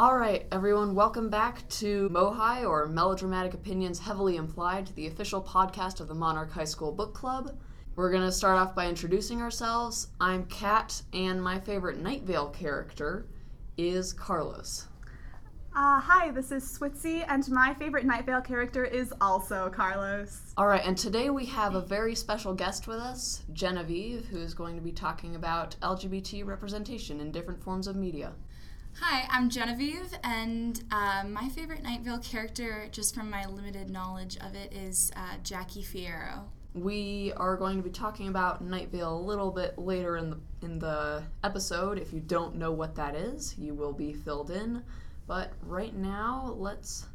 All right, everyone, welcome back to MOHI, or Melodramatic Opinions Heavily Implied, the official podcast of the Monarch High School Book Club. We're going to start off by introducing ourselves. I'm Kat, and my favorite Night Vale character is Carlos. Uh, hi, this is Switzy, and my favorite Night Vale character is also Carlos. All right, and today we have a very special guest with us, Genevieve, who is going to be talking about LGBT representation in different forms of media. Hi, I'm Genevieve, and uh, my favorite Night Vale character, just from my limited knowledge of it, is uh, Jackie Fierro. We are going to be talking about Night Vale a little bit later in the in the episode. If you don't know what that is, you will be filled in. But right now, let's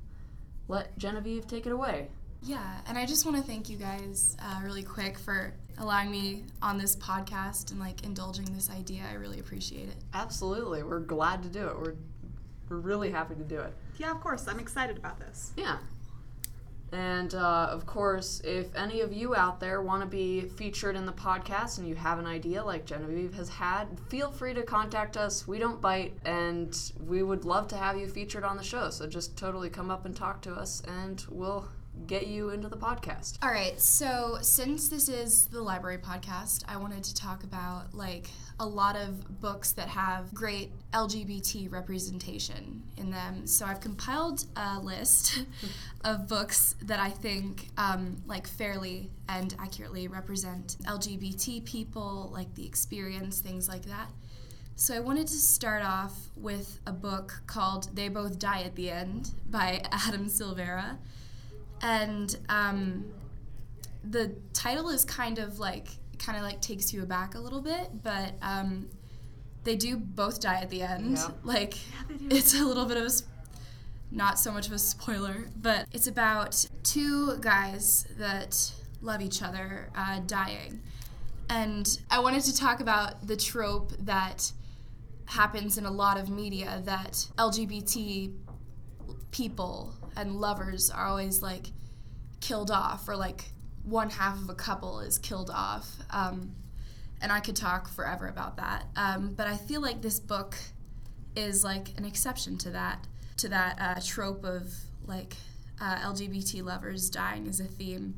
let Genevieve take it away. Yeah, and I just want to thank you guys uh, really quick for allowing me on this podcast and like indulging this idea. I really appreciate it. Absolutely, we're glad to do it. We're we're really happy to do it. Yeah, of course, I'm excited about this. Yeah. And uh, of course, if any of you out there want to be featured in the podcast and you have an idea like Genevieve has had, feel free to contact us. We don't bite, and we would love to have you featured on the show. So just totally come up and talk to us, and we'll get you into the podcast. All right, so since this is the library podcast, I wanted to talk about like a lot of books that have great LGBT representation in them. So I've compiled a list of books that I think um, like fairly and accurately represent LGBT people, like the experience, things like that. So I wanted to start off with a book called They Both Die at the End by Adam Silvera and um, the title is kind of like kind of like takes you aback a little bit, but um, they do both die at the end. Yeah. Like it's a little bit of a sp- not so much of a spoiler, but it's about two guys that love each other uh, dying, and I wanted to talk about the trope that happens in a lot of media that LGBT people and lovers are always like killed off or like one half of a couple is killed off um, and i could talk forever about that. Um, but i feel like this book is like an exception to that to that uh, trope of like uh, lgbt lovers dying as a theme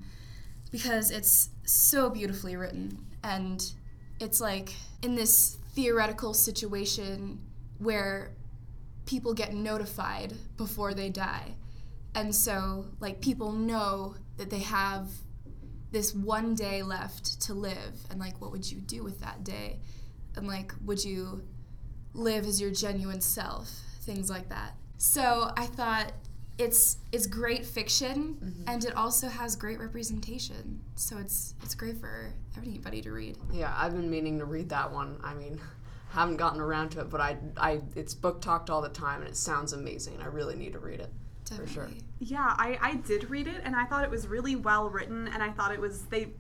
because it's so beautifully written and it's like in this theoretical situation where people get notified before they die and so, like, people know that they have this one day left to live. And, like, what would you do with that day? And, like, would you live as your genuine self? Things like that. So, I thought it's it's great fiction mm-hmm. and it also has great representation. So it's it's great for anybody to read. Yeah, I've been meaning to read that one. I mean, haven't gotten around to it, but I I it's book talked all the time and it sounds amazing. I really need to read it. Definitely. For sure. Yeah, I, I did read it and I thought it was really well written and I thought it was they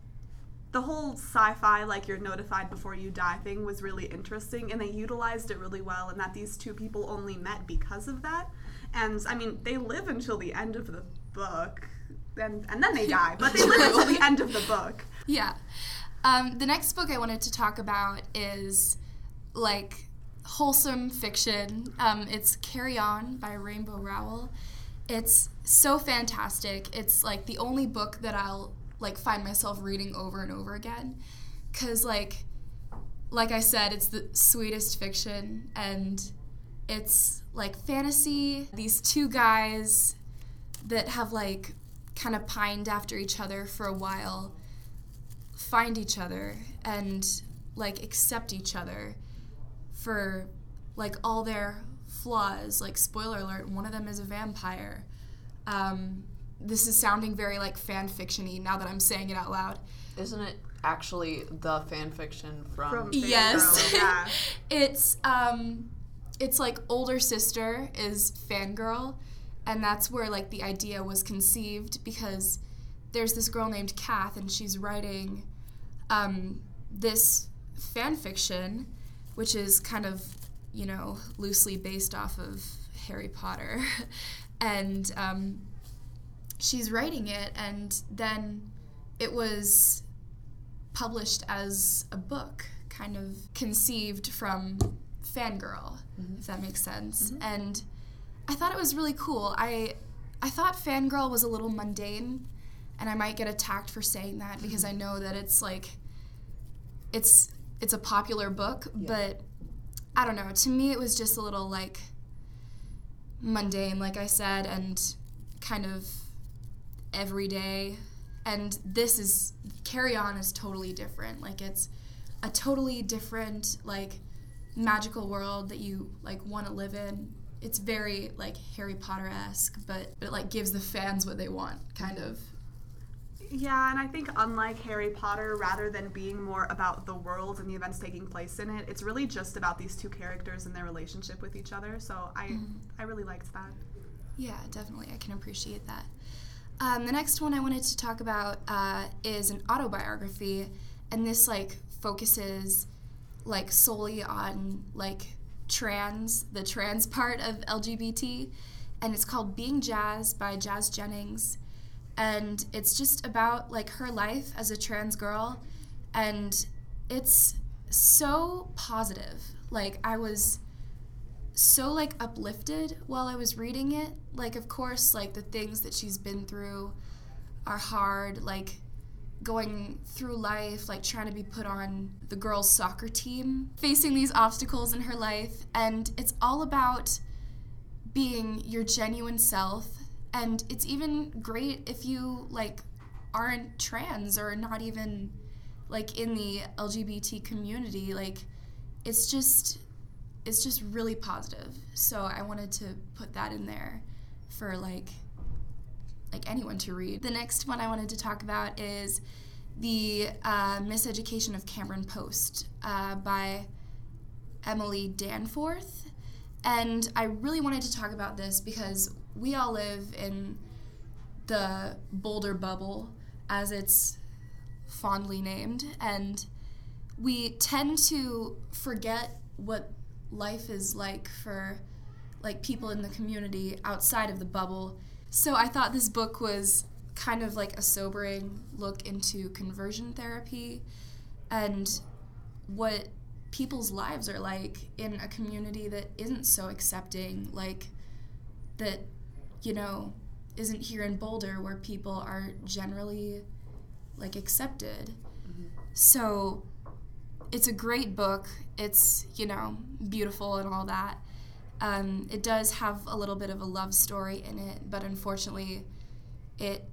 the whole sci-fi like you're notified before you die thing was really interesting and they utilized it really well and that these two people only met because of that. And I mean, they live until the end of the book and and then they die, but they live until the end of the book. Yeah. Um, the next book I wanted to talk about is like wholesome fiction. Um, it's Carry On by Rainbow Rowell. It's so fantastic. It's like the only book that I'll like find myself reading over and over again cuz like like I said, it's the sweetest fiction and it's like fantasy. These two guys that have like kind of pined after each other for a while find each other and like accept each other for like all their flaws. Like, spoiler alert, one of them is a vampire. Um, this is sounding very like fan fictiony now that I'm saying it out loud. Isn't it actually the fan fiction from? From yes, yeah. it's um, it's like older sister is fangirl, and that's where like the idea was conceived because there's this girl named Kath and she's writing um, this fan fiction, which is kind of you know, loosely based off of Harry Potter. and um, she's writing it, and then it was published as a book, kind of conceived from fangirl, mm-hmm. if that makes sense. Mm-hmm. And I thought it was really cool. I I thought Fangirl was a little mundane, and I might get attacked for saying that because I know that it's like it's it's a popular book, Yeah. but I don't know. To me, it was just a little like mundane, like I said, and kind of everyday. And this is Carry On is totally different. Like it's a totally different like magical world that you like want to live in. It's very like Harry Potter esque, but it like gives the fans what they want, kind of. Yeah, and I think unlike Harry Potter, rather than being more about the world and the events taking place in it, it's really just about these two characters and their relationship with each other. So I I really liked that. Yeah, definitely. I can appreciate that. Um, the next one I wanted to talk about uh, is an autobiography, and this like focuses like solely on like trans, the trans part of LGBT, and it's called Being Jazz by Jazz Jennings, and it's just about like her life as a trans girl, and it's so positive. Like I was so like uplifted while I was reading it. Like of course like the things that she's been through are hard, like going through life, like trying to be put on the girls soccer team, facing these obstacles in her life and it's all about being your genuine self and it's even great if you like aren't trans or not even like in the LGBT community like it's just it's just really positive. So I wanted to put that in there for like like anyone to read. The next one I wanted to talk about is the uh, Miseducation of Cameron Post uh, by Emily Danforth, and I really wanted to talk about this because we all live in the Boulder bubble, as it's fondly named, and we tend to forget what life is like for like people in the community outside of the bubble. So I thought this book was kind of like a sobering look into conversion therapy and what people's lives are like in a community that isn't so accepting, like that, you know, isn't here in Boulder where people are generally like accepted. So it's a great book. It's, you know, beautiful and all that. Um, it does have a little bit of a love story in it, but unfortunately, it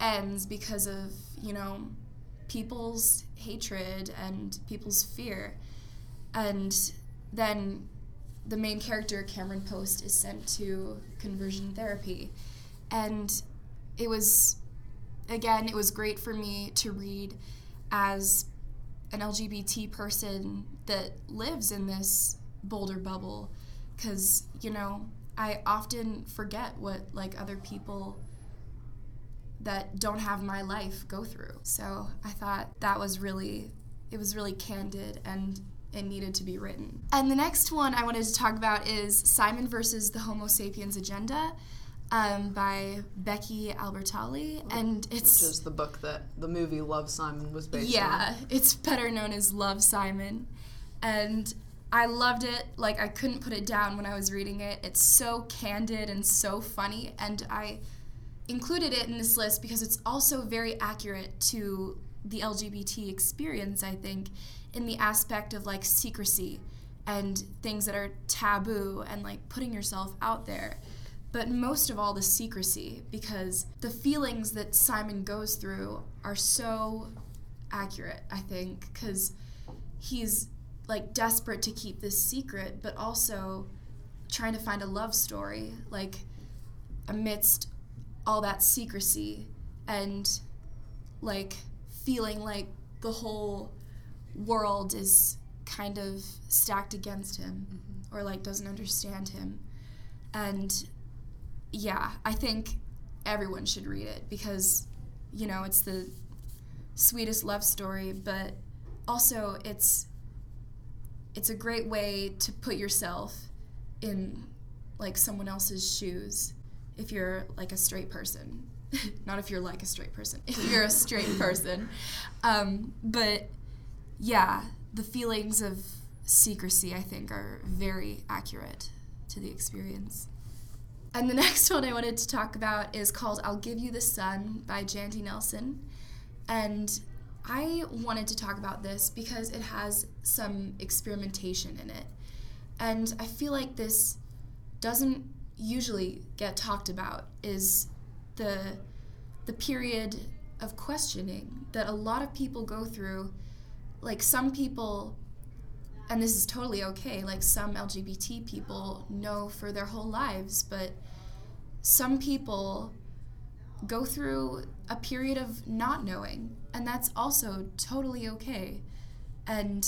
ends because of, you know, people's hatred and people's fear. And then the main character, Cameron Post, is sent to conversion therapy. And it was, again, it was great for me to read as an LGBT person that lives in this Boulder bubble because, you know, I often forget what like other people that don't have my life go through. So I thought that was really, it was really candid and it needed to be written. And the next one I wanted to talk about is Simon versus the Homo sapiens Agenda um, by Becky Albertalli. And it's. Which is the book that the movie Love Simon was based on. Yeah, it's better known as Love Simon. And I loved it. Like, I couldn't put it down when I was reading it. It's so candid and so funny. And I included it in this list because it's also very accurate to the LGBT experience, I think, in the aspect of like secrecy and things that are taboo and like putting yourself out there. But most of all, the secrecy, because the feelings that Simon goes through are so accurate, I think, because he's like desperate to keep this secret, but also trying to find a love story, like amidst all that secrecy and like feeling like the whole world is kind of stacked against him or like doesn't understand him. And yeah, I think everyone should read it because you know, it's the sweetest love story, but also it's it's a great way to put yourself in like someone else's shoes if you're like a straight person. Not if you're like a straight person. If you're a straight person. Um, but yeah the feelings of secrecy i think are very accurate to the experience And the next one I wanted to talk about is called I'll Give You the Sun by Jandy Nelson. And I wanted to talk about this because it has some experimentation in it. And I feel like this doesn't usually get talked about is the the period of questioning that a lot of people go through. Like some people and this is totally okay. Like some LGBT people know for their whole lives, but some people go through a period of not knowing, and that's also totally okay. And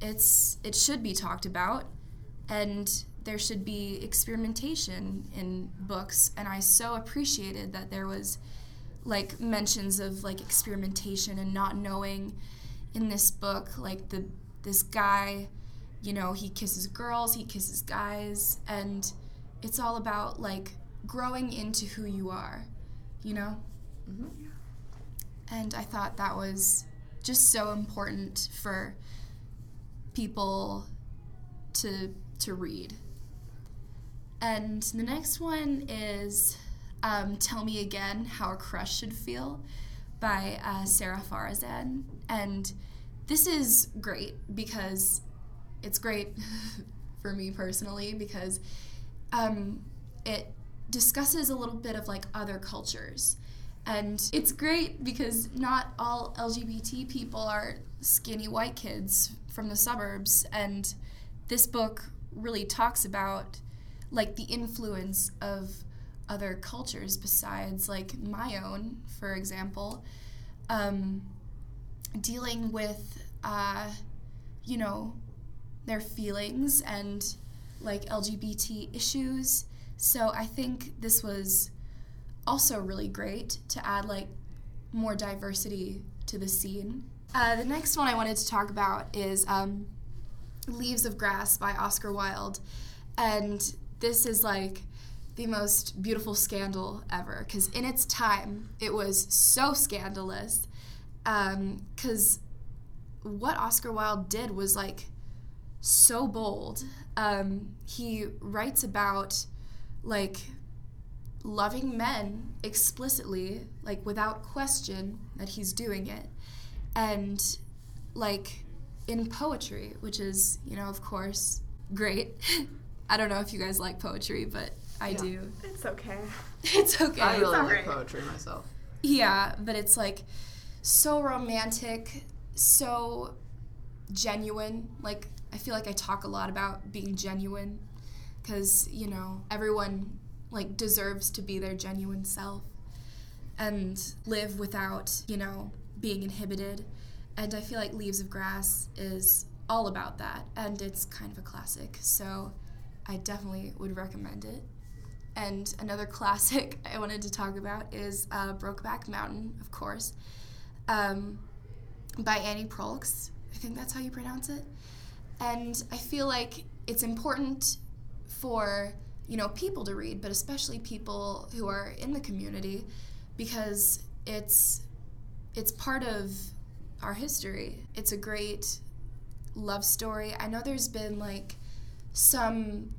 it's it should be talked about, and there should be experimentation in books. And I so appreciated that there was like mentions of like experimentation and not knowing in this book, like the this guy, you know, he kisses girls, he kisses guys, and it's all about like growing into who you are, you know? Mm-hmm. And I thought that was just so important for people to to read. And the next one is um, "Tell Me Again How a Crush Should Feel" by uh, Sara Farizan, and this is great because it's great for me personally because um, it discusses a little bit of like other cultures. And it's great because not all LGBT people are skinny white kids from the suburbs. And this book really talks about like the influence of other cultures besides like my own, for example. Um, dealing with, uh, you know, their feelings and like LGBT issues. So I think this was also really great to add like more diversity to the scene. Uh, the next one I wanted to talk about is um, Leaves of Grass by Oscar Wilde. And this is like the most beautiful scandal ever because in its time it was so scandalous because um, what Oscar Wilde did was like so bold. Um, he writes about like loving men explicitly, like without question that he's doing it, and like in poetry, which is, you know, of course, great. I don't know if you guys like poetry, but I yeah. do. It's okay. It's okay. I really like poetry myself. Yeah, but it's like so romantic, so genuine. Like, I feel like I talk a lot about being genuine because, you know, everyone like deserves to be their genuine self and live without, you know, being inhibited. And I feel like Leaves of Grass is all about that and it's kind of a classic. So I definitely would recommend it. And another classic I wanted to talk about is uh, Brokeback Mountain, of course um, by Annie Proulx. I think that's how you pronounce it. And I feel like it's important for you know people to read, but especially people who are in the community, because it's it's part of our history. It's a great love story. I know there's been like some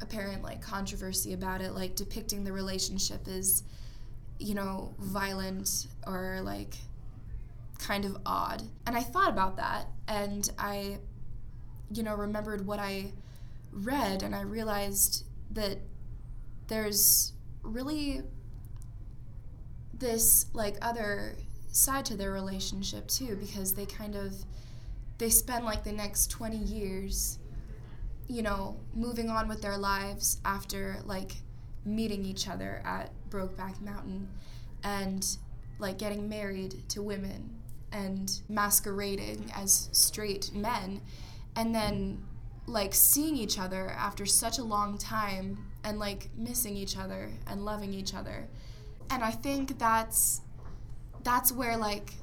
apparent like controversy about it, like depicting the relationship as you know, violent or like kind of odd. And I thought about that and I, you know, remembered what I read and I realized that there's really this like other side to their relationship too because they kind of they spend like the next 20 years you know moving on with their lives after like meeting each other at Brokeback Mountain and like getting married to women and masquerading as straight men and then like seeing each other after such a long time and like missing each other and loving each other. And I think that's that's where like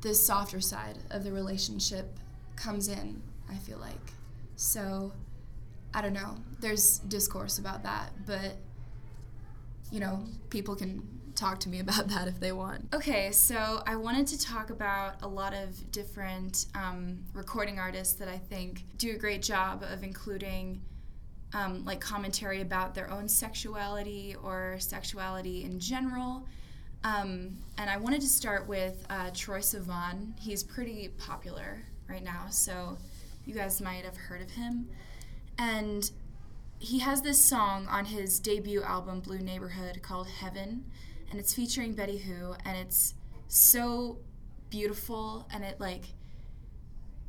the softer side of the relationship comes in, I feel like. So I don't know. There's discourse about that, but you know, people can talk to me about that if they want. Okay, so I wanted to talk about a lot of different um, recording artists that I think do a great job of including um, like commentary about their own sexuality or sexuality in general. Um, and I wanted to start with uh, Troye Sivan. He's pretty popular right now, so you guys might have heard of him. And he has this song on his debut album, Blue Neighborhood, called Heaven, and it's featuring Betty Who, and it's so beautiful, and it like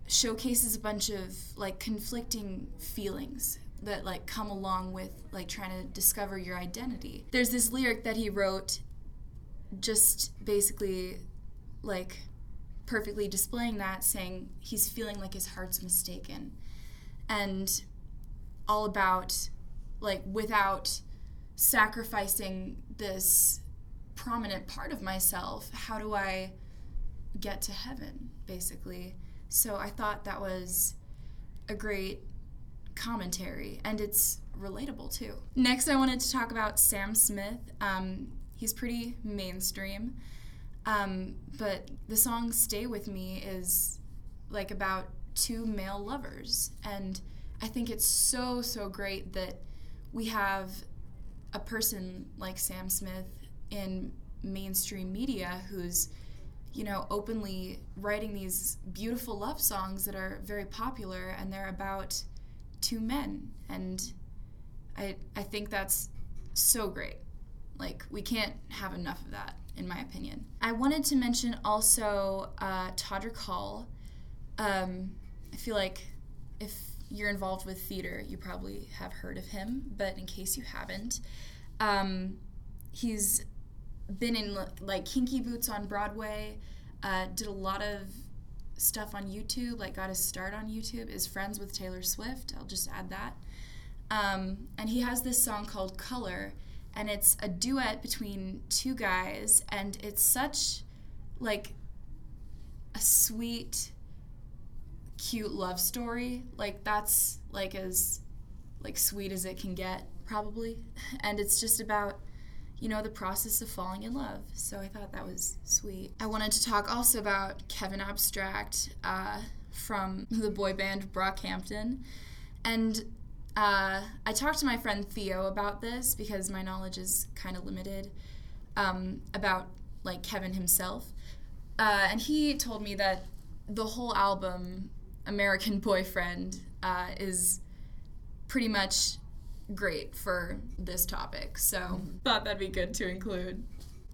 showcases a bunch of like conflicting feelings that like come along with like trying to discover your identity. There's this lyric that he wrote just basically like perfectly displaying that saying he's feeling like his heart's mistaken. And all about like without sacrificing this prominent part of myself how do i get to heaven basically? So i thought that was a great commentary and it's relatable too. Next i wanted to talk about sam smith. Um, he's pretty mainstream um, but the song stay with me is like about two male lovers and i think it's so so great that we have a person like sam smith in mainstream media who's you know openly writing these beautiful love songs that are very popular and they're about two men. And i i think that's so great. Like we can't have enough of that in my opinion. I wanted to mention also uh, todrick hall. Um, i feel like if you're involved with theater you probably have heard of him but in case you haven't um, he's been in like kinky boots on broadway uh, did a lot of stuff on youtube like got his start on youtube is friends with taylor swift i'll just add that. Um, and he has this song called color and it's a duet between two guys and it's such like a sweet cute love story like that's like as like sweet as it can get probably. And it's just about you know the process of falling in love. So i thought that was sweet. I wanted to talk also about kevin abstract uh, from the boy band brockhampton. And uh, I talked to my friend Theo about this because my knowledge is kind of limited um, about like Kevin himself, uh, and he told me that the whole album American Boyfriend uh, is pretty much great for this topic. So mm-hmm. thought that'd be good to include.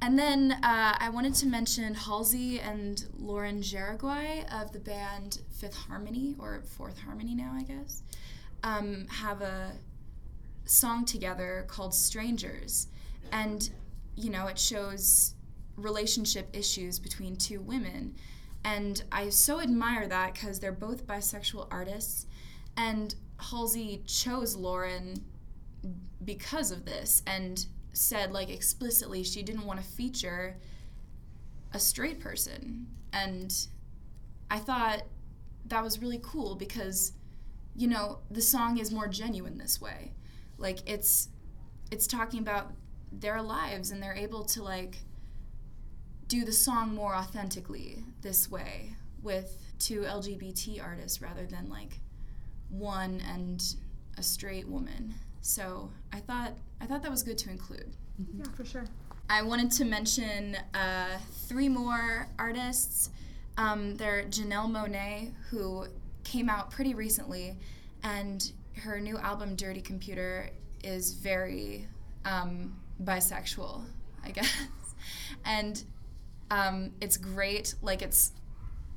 And then uh, I wanted to mention Halsey and Lauren Jauregui of the band Fifth Harmony, or Fourth Harmony now, I guess um, have a song together called Strangers. And, you know, it shows relationship issues between two women. And I so admire that because they're both bisexual artists. And Halsey chose Lauren because of this and said, like, explicitly she didn't want to feature a straight person. And I thought that was really cool because you know, the song is more genuine this way. Like it's it's talking about their lives and they're able to like do the song more authentically this way with two LGBT artists rather than like one and a straight woman. So I thought I thought that was good to include. Yeah, for sure. I wanted to mention uh, three more artists. Um, they're Janelle Monáe, who came out pretty recently, and her new album, Dirty Computer, is very um, bisexual, I guess. and um, it's great. Like, it's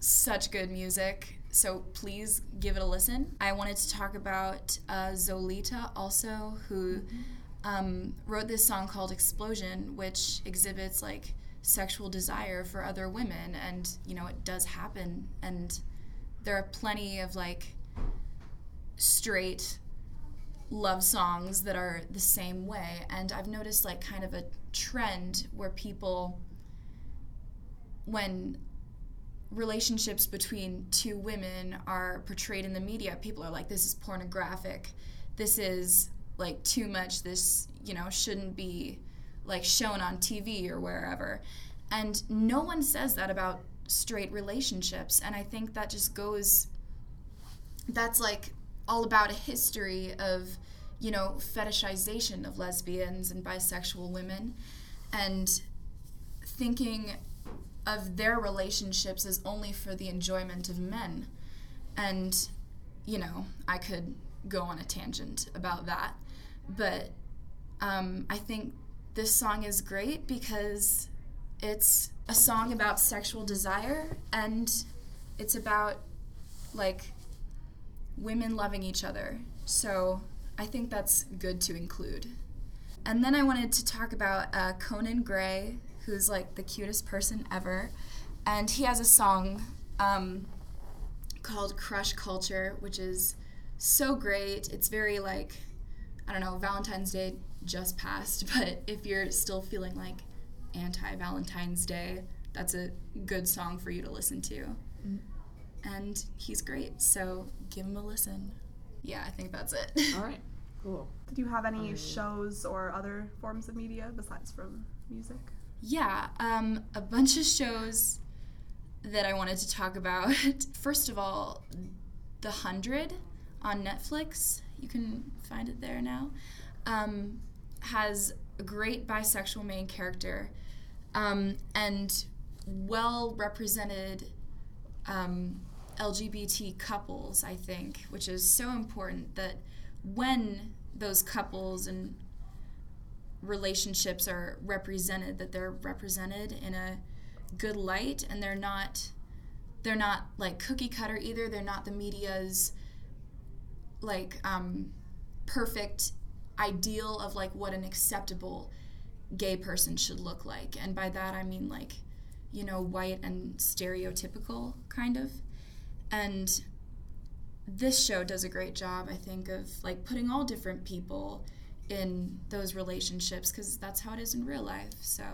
such good music. So please give it a listen. I wanted to talk about uh, Zolita also, who mm-hmm. um, wrote this song called Explosion, which exhibits like sexual desire for other women. And, you know, it does happen. And there are plenty of like straight love songs that are the same way. And I've noticed like kind of a trend where people, when relationships between two women are portrayed in the media, people are like, this is pornographic. This is like too much. This, you know, shouldn't be like shown on TV or wherever. And no one says that about straight relationships. And I think that just goes, that's like all about a history of you know, fetishization of lesbians and bisexual women and thinking of their relationships is only for the enjoyment of men. And, you know, I could go on a tangent about that. But um, I think this song is great because it's a song about sexual desire and it's about like women loving each other. So I think that's good to include. And then I wanted to talk about uh, Conan Gray, who's like the cutest person ever. And he has a song um, called Crush Culture, which is so great. It's very like, I don't know, Valentine's Day just passed, but if you're still feeling like anti Valentine's Day, that's a good song for you to listen to. Mm. And he's great, so give him a listen. Yeah, I think that's it. All right, cool. Did you have any shows or other forms of media besides from music? Yeah, um, a bunch of shows that I wanted to talk about. First of all, The Hundred on Netflix. You can find it there now. Um, has a great bisexual main character um, and well represented um, LGBT couples, I think, which is so important that when those couples and relationships are represented, that they're represented in a good light and they're not they're not like cookie cutter either. They're not the media's like um, perfect ideal of like what an acceptable gay person should look like. And by that I mean like, you know, white and stereotypical kind of. And this show does a great job, I think, of like putting all different people in those relationships because that's how it is in real life. So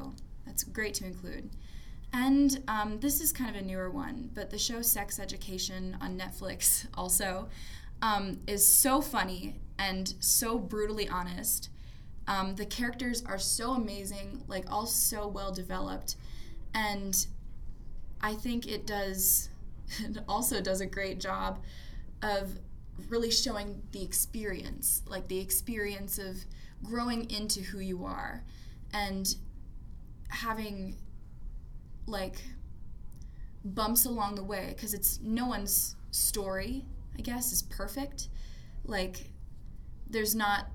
that's great to include. And um, this is kind of a newer one, but the show Sex Education on Netflix also um, is so funny and so brutally honest. Um, the characters are so amazing, like all so well developed, and I think it does it also does a great job of really showing the experience, like the experience of growing into who you are and having like bumps along the way because it's no one's story, I guess, is perfect. Like there's not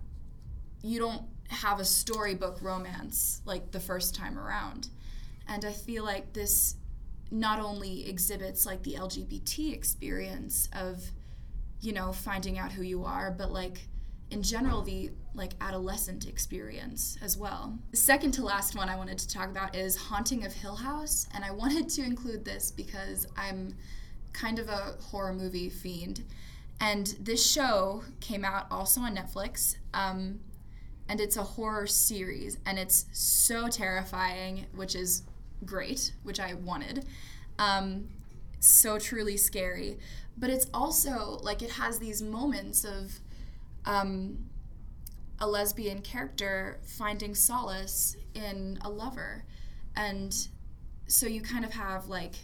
you don't have a storybook romance like the first time around. And I feel like this not only exhibits like the LGBT experience of, you know, finding out who you are, but like in general the like adolescent experience as well. The second to last one I wanted to talk about is Haunting of Hill House, and I wanted to include this because I'm kind of a horror movie fiend. And this show came out also on Netflix. Um, and it's a horror series, and it's so terrifying, which is great, which I wanted. Um, so truly scary. But it's also like it has these moments of um, a lesbian character finding solace in a lover. And so you kind of have like,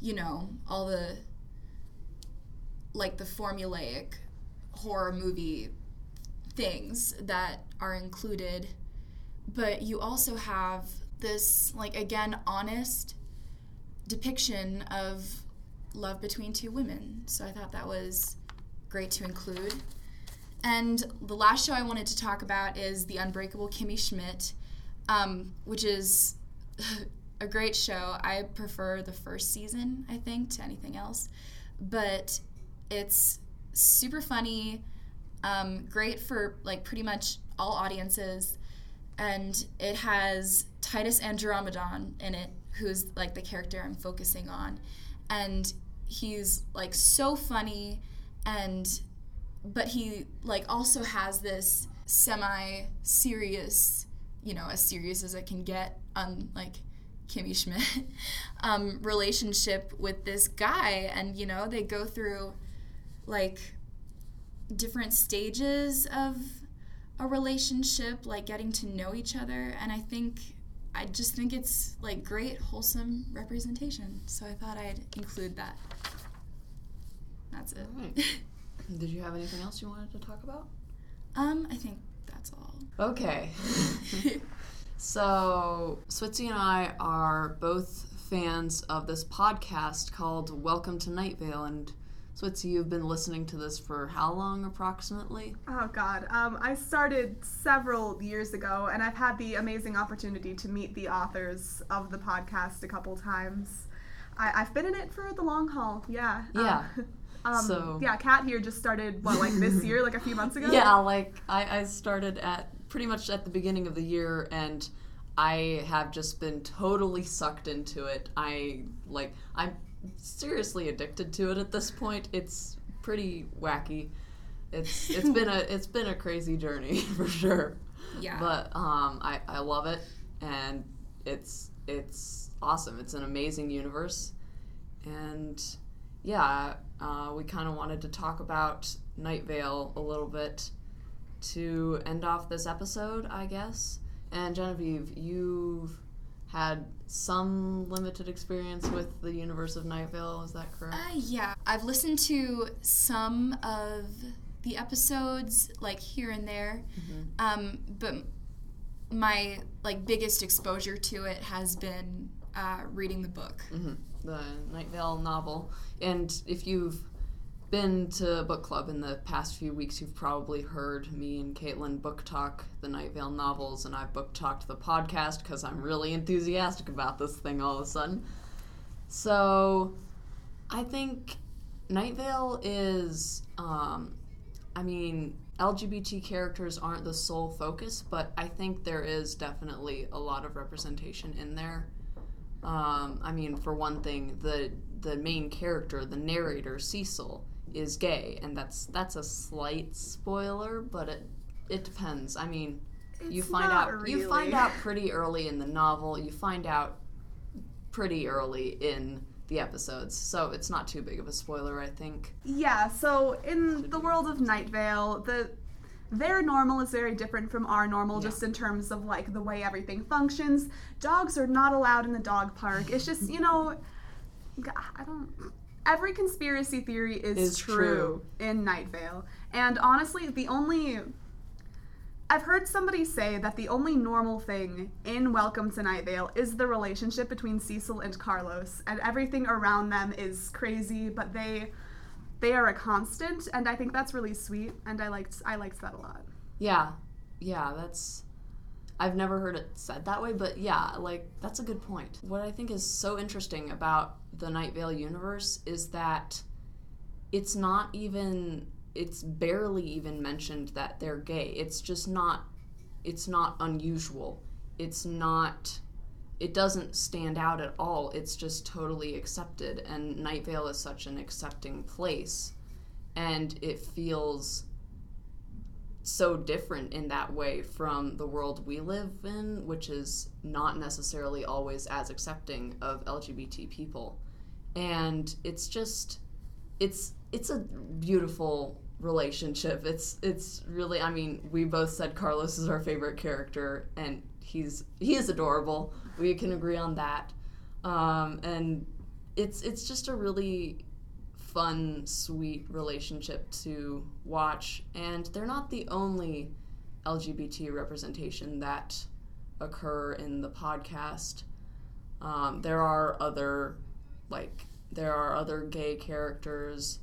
you know, all the like the formulaic horror movie things that are included but you also have this like again honest depiction of love between two women. So i thought that was great to include. And the last show i wanted to talk about is the unbreakable kimmy schmidt um, which is a great show. I prefer the first season i think to anything else. But it's super funny um, great for like pretty much all audiences. And it has Titus Andromedon in it, who's like the character I'm focusing on. And he's like so funny and but he like also has this semi serious, you know, as serious as it can get on like Kimmy Schmidt um, relationship with this guy and you know, they go through like different stages of a relationship, like getting to know each other. And I think, I just think it's like great, wholesome representation. So I thought I'd include that. That's it. Right. Did you have anything else you wanted to talk about? Um, I think that's all. Okay. so, Switzy and I are both fans of this podcast called Welcome to Night Vale. And, Switzy, you've been listening to this for how long approximately? Oh God, um, I started several years ago, and I've had the amazing opportunity to meet the authors of the podcast a couple times. I, I've been in it for the long haul. Yeah. Yeah. Uh, um, So- yeah, Kat here just started what like this year, like a few months ago. Yeah, like I, I started at pretty much at the beginning of the year and I have just been totally sucked into it. I like I'm seriously addicted to it at this point. It's pretty wacky. It's it's been a it's been a crazy journey for sure. Yeah. But um I, I love it and it's it's awesome. It's an amazing universe. And yeah, uh, we kind of wanted to talk about Night Vale a little bit to end off this episode, I guess. And Genevieve, you've had some limited experience with the universe of Night Vale, is that correct? Uh, yeah, I've listened to some of the episodes, like here and there, um, but my like biggest exposure to it has been uh, reading the book. hmm The Night Vale novel. And if you've been to book club in the past few weeks, you've probably heard me and Caitlin book talk the Night Vale novels, and I've book talked the podcast because I'm really enthusiastic about this thing all of a sudden. So, I think Night Vale is, um, I mean, LGBT characters aren't the sole focus, but I think there is definitely a lot of representation in there. Um, I mean, for one thing, the the main character, the narrator Cecil, is gay, and that's that's a slight spoiler, but it it depends. I mean, you find out you find out pretty early in the novel. You find out pretty early in the episodes, so it's not too big of a spoiler, I think. Yeah, so in the world of Night Vale, the their normal is very different from our normal Yeah. just in terms of like the way everything functions. Dogs are not allowed in the dog park. It's just, you know, I don't every conspiracy theory is, Is true, true. in Night Vale. And honestly, the only I've heard somebody say that the only normal thing in Welcome to Night Vale is the relationship between Cecil and Carlos, and everything around them is crazy, but they they are a constant, and I think that's really sweet, and I liked I liked that a lot. Yeah, yeah, that's. I've never heard it said that way, but yeah, like that's a good point. What I think is so interesting about the Night Vale universe is that it's not even it's barely even mentioned that they're gay. It's just not it's not unusual. It's not it doesn't stand out at all. It's just totally accepted and Night Vale is such an accepting place and it feels so different in that way from the world we live in, which is not necessarily always as accepting of LGBT people. And it's just it's it's a beautiful relationship. It's it's really I mean, we both said Carlos is our favorite character and he's he is adorable. We can agree on that. Um, and it's it's just a really fun, sweet relationship to watch. And they're not the only LGBT representation that occur in the podcast. Um, there are other, like, there are other gay characters.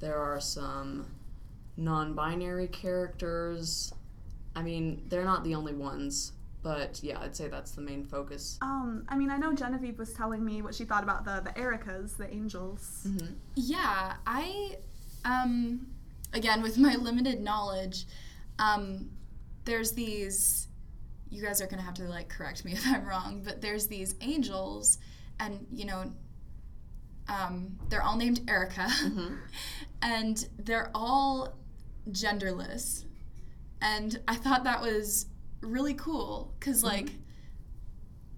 There are some non binary characters. I mean, they're not the only ones, but yeah, I'd say that's the main focus. Um, I mean, I know Genevieve was telling me what she thought about the the Ericas, the angels. Mm-hmm. Yeah, I, um, again, with my limited knowledge, um, there's these, you guys are gonna have to like correct me if I'm wrong, but there's these angels, and you know, um, they're all named Erica, and they're all genderless. And I thought that was really cool because, like,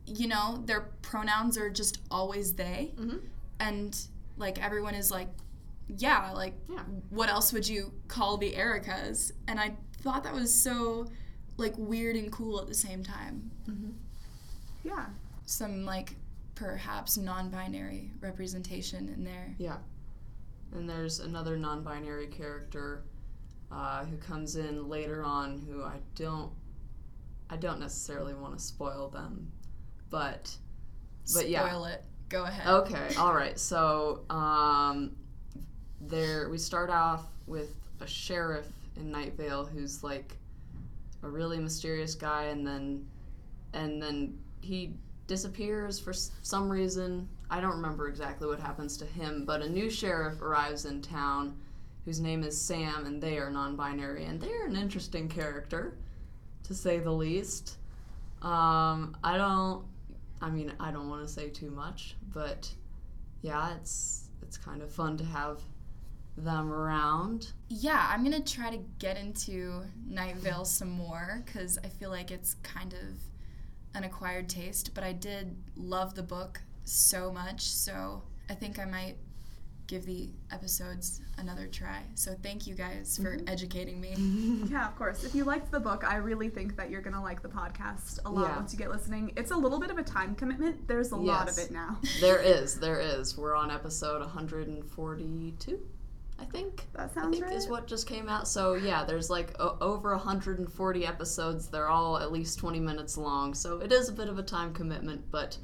you know, their pronouns are just always they Mm-hmm. and like everyone is like yeah like Yeah. what else would you call the ericas and i thought that was so like weird and cool at the same time Yeah. some like perhaps non-binary representation in there Yeah. And there's another non binary character uh, who comes in later on. Who I don't, I don't necessarily want to spoil them, but, but yeah. Spoil it. Go ahead. Okay, all right. So, um, there we start off with a sheriff in Night Vale who's like a really mysterious guy, and then and then he disappears for some reason. I don't remember exactly what happens to him, but a new sheriff arrives in town whose name is Sam, and they are non-binary, and they're an interesting character, to say the least. Um, I don't. I mean, I don't want to say too much, but yeah, it's it's kind of fun to have them around. Yeah, I'm gonna try to get into Night Vale some more because I feel like it's kind of an acquired taste. But I did love the book so much, so I think I might give the episodes another try. So thank you guys for mm-hmm. educating me. Yeah, of course. If you liked the book, I really think that you're gonna like the podcast a lot Yeah. once you get listening. It's a little bit of a time commitment. There's a lot of it now. There is, there is. We're on episode 142, I think. That sounds I think right. is what just came out. So yeah, there's like o- over 140 episodes. They're all at least 20 minutes long. So it is a bit of a time commitment, but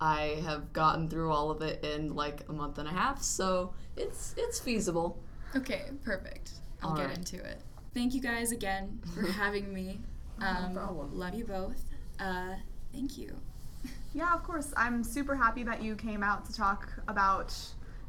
I have gotten through all of it in like a month and a half. So it's it's feasible. Okay, perfect. I'll All get right. into it. Thank you guys again for having me. Um, problem. Love you both. Uh, thank you. Yeah, of course. I'm super happy that you came out to talk about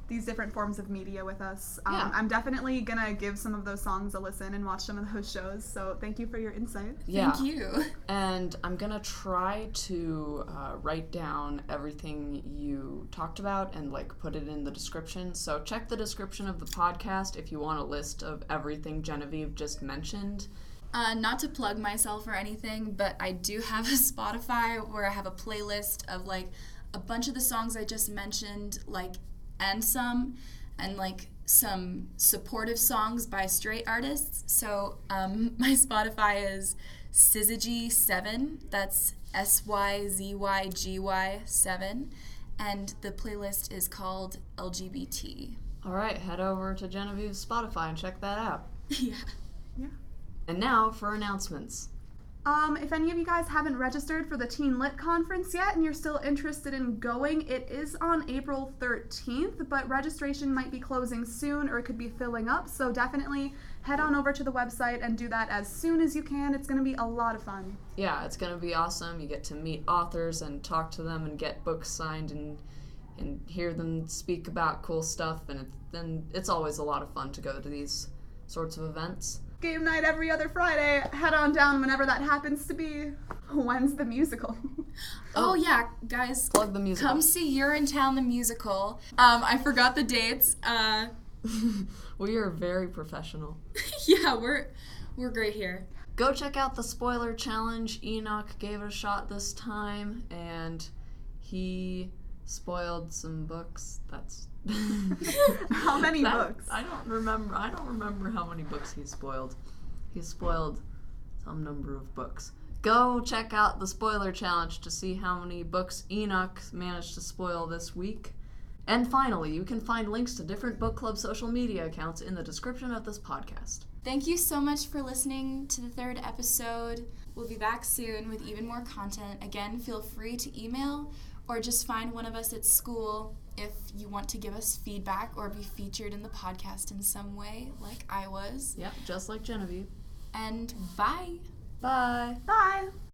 these different forms of media with us. Um, Yeah. I'm definitely gonna give some of those songs a listen and watch some of those shows. So thank you for your insight. Yeah. Thank you. And I'm gonna try to uh, write down everything you talked about and like put it in the description. So check the description of the podcast if you want a list of everything Genevieve just mentioned. Uh, not to plug myself or anything, but I do have a Spotify where I have a playlist of like a bunch of the songs I just mentioned, like and some, and like some supportive songs by straight artists. So um, my Spotify is Syzygy7. That's S Y Z Y G Y 7. And the playlist is called LGBT. All right, head over to Genevieve's Spotify and check that out. yeah. Yeah. And now for announcements. Um, if any of you guys haven't registered for the Teen Lit Conference yet and you're still interested in going, it is on April 13th, but registration might be closing soon or it could be filling up. So definitely head on over to the website and do that as soon as you can. It's going to be a lot of fun. Yeah, it's gonna be awesome. You get to meet authors and talk to them and get books signed and and hear them speak about cool stuff. And then it's always a lot of fun to go to these sorts of events. Game night every other Friday. Head on down whenever that happens to be. When's the musical? Oh, yeah, guys. Plug the music. Come see Urinetown the musical. Um, I forgot the dates. Uh, we are very professional. yeah, we're we're great here. Go check out the spoiler challenge. Enoch gave it a shot this time, and he spoiled some books. That's How many That- books? I don't remember. I don't remember how many books he spoiled. He spoiled some number of books. Go check out the spoiler challenge to see how many books Enoch managed to spoil this week. And finally, you can find links to different book club social media accounts in the description of this podcast. Thank you so much for listening to the third episode. We'll be back soon with even more content. Again, feel free to email or just find one of us at school if you want to give us feedback or be featured in the podcast in some way, like I was. Yep, just like Genevieve. And bye. Bye. Bye.